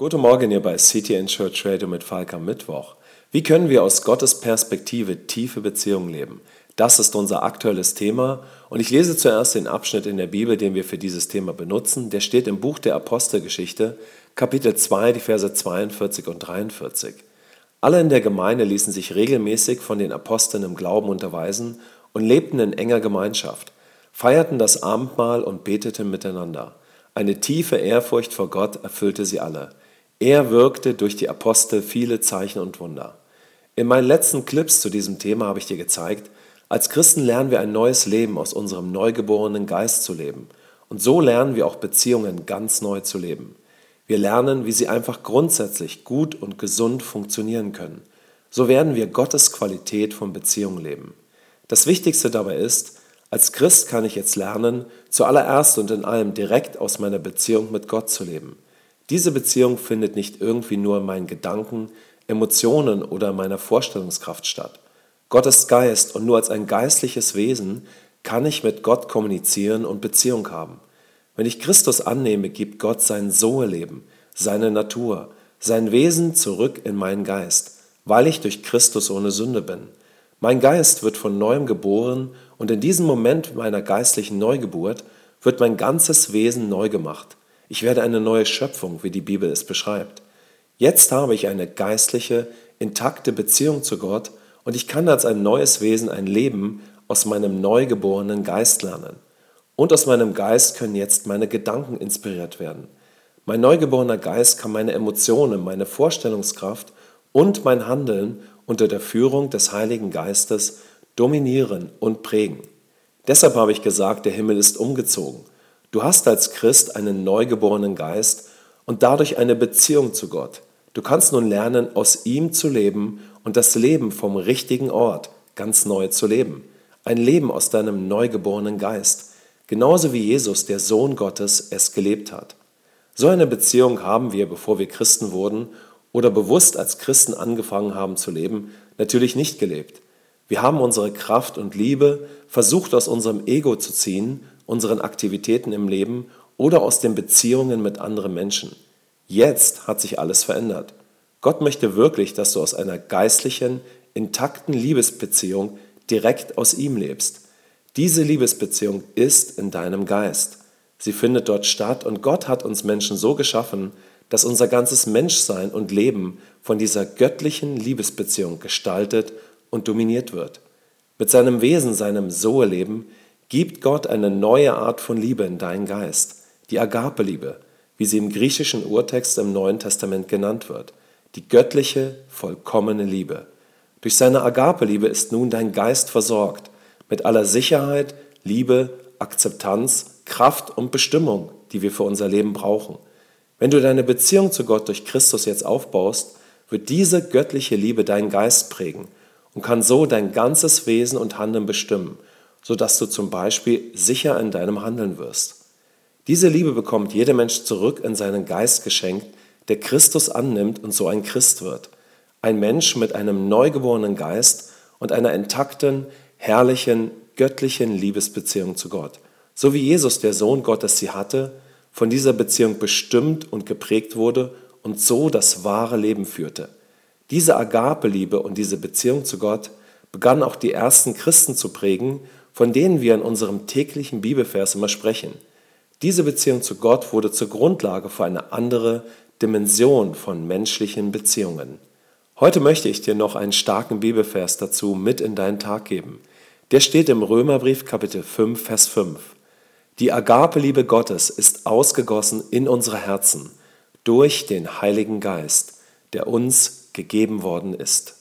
Guten Morgen hier bei City and Church Radio mit Falk am Mittwoch. Wie können wir aus Gottes Perspektive tiefe Beziehungen leben? Das ist unser aktuelles Thema und ich lese zuerst den Abschnitt in der Bibel, den wir für dieses Thema benutzen. Der steht im Buch der Apostelgeschichte, Kapitel 2, die Verse 42 und 43. Alle in der Gemeinde ließen sich regelmäßig von den Aposteln im Glauben unterweisen und lebten in enger Gemeinschaft, feierten das Abendmahl und beteten miteinander. Eine tiefe Ehrfurcht vor Gott erfüllte sie alle. Er wirkte durch die Apostel viele Zeichen und Wunder. In meinen letzten Clips zu diesem Thema habe ich dir gezeigt, als Christen lernen wir ein neues Leben aus unserem neugeborenen Geist zu leben. Und so lernen wir auch Beziehungen ganz neu zu leben. Wir lernen, wie sie einfach grundsätzlich gut und gesund funktionieren können. So werden wir Gottes Qualität von Beziehungen leben. Das Wichtigste dabei ist, als Christ kann ich jetzt lernen, zuallererst und in allem direkt aus meiner Beziehung mit Gott zu leben. Diese Beziehung findet nicht irgendwie nur in meinen Gedanken, Emotionen oder meiner Vorstellungskraft statt. Gott ist Geist und nur als ein geistliches Wesen kann ich mit Gott kommunizieren und Beziehung haben. Wenn ich Christus annehme, gibt Gott sein Sohe-Leben, seine Natur, sein Wesen zurück in meinen Geist, weil ich durch Christus ohne Sünde bin. Mein Geist wird von neuem geboren und in diesem Moment meiner geistlichen Neugeburt wird mein ganzes Wesen neu gemacht. Ich werde eine neue Schöpfung, wie die Bibel es beschreibt. Jetzt habe ich eine geistliche, intakte Beziehung zu Gott und ich kann als ein neues Wesen ein Leben aus meinem neugeborenen Geist lernen. Und aus meinem Geist können jetzt meine Gedanken inspiriert werden. Mein neugeborener Geist kann meine Emotionen, meine Vorstellungskraft und mein Handeln unter der Führung des Heiligen Geistes dominieren und prägen. Deshalb habe ich gesagt, der Himmel ist umgezogen. Du hast als Christ einen neugeborenen Geist und dadurch eine Beziehung zu Gott. Du kannst nun lernen, aus ihm zu leben und das Leben vom richtigen Ort ganz neu zu leben. Ein Leben aus deinem neugeborenen Geist, genauso wie Jesus, der Sohn Gottes, es gelebt hat. So eine Beziehung haben wir, bevor wir Christen wurden oder bewusst als Christen angefangen haben zu leben, natürlich nicht gelebt. Wir haben unsere Kraft und Liebe versucht aus unserem Ego zu ziehen unseren Aktivitäten im Leben oder aus den Beziehungen mit anderen Menschen. Jetzt hat sich alles verändert. Gott möchte wirklich, dass du aus einer geistlichen, intakten Liebesbeziehung direkt aus ihm lebst. Diese Liebesbeziehung ist in deinem Geist. Sie findet dort statt und Gott hat uns Menschen so geschaffen, dass unser ganzes Menschsein und Leben von dieser göttlichen Liebesbeziehung gestaltet und dominiert wird. Mit seinem Wesen, seinem Sohe-Leben gibt Gott eine neue Art von Liebe in deinen Geist, die Agape-Liebe, wie sie im griechischen Urtext im Neuen Testament genannt wird, die göttliche, vollkommene Liebe. Durch seine Agape-Liebe ist nun dein Geist versorgt mit aller Sicherheit, Liebe, Akzeptanz, Kraft und Bestimmung, die wir für unser Leben brauchen. Wenn du deine Beziehung zu Gott durch Christus jetzt aufbaust, wird diese göttliche Liebe deinen Geist prägen und kann so dein ganzes Wesen und Handeln bestimmen sodass du zum Beispiel sicher in deinem Handeln wirst. Diese Liebe bekommt jeder Mensch zurück in seinen Geist geschenkt, der Christus annimmt und so ein Christ wird. Ein Mensch mit einem neugeborenen Geist und einer intakten, herrlichen, göttlichen Liebesbeziehung zu Gott. So wie Jesus, der Sohn Gottes, sie hatte, von dieser Beziehung bestimmt und geprägt wurde und so das wahre Leben führte. Diese Agape-Liebe und diese Beziehung zu Gott begannen auch die ersten Christen zu prägen von denen wir in unserem täglichen Bibelvers immer sprechen. Diese Beziehung zu Gott wurde zur Grundlage für eine andere Dimension von menschlichen Beziehungen. Heute möchte ich dir noch einen starken Bibelvers dazu mit in deinen Tag geben. Der steht im Römerbrief Kapitel 5, Vers 5. Die Agape-Liebe Gottes ist ausgegossen in unsere Herzen durch den Heiligen Geist, der uns gegeben worden ist.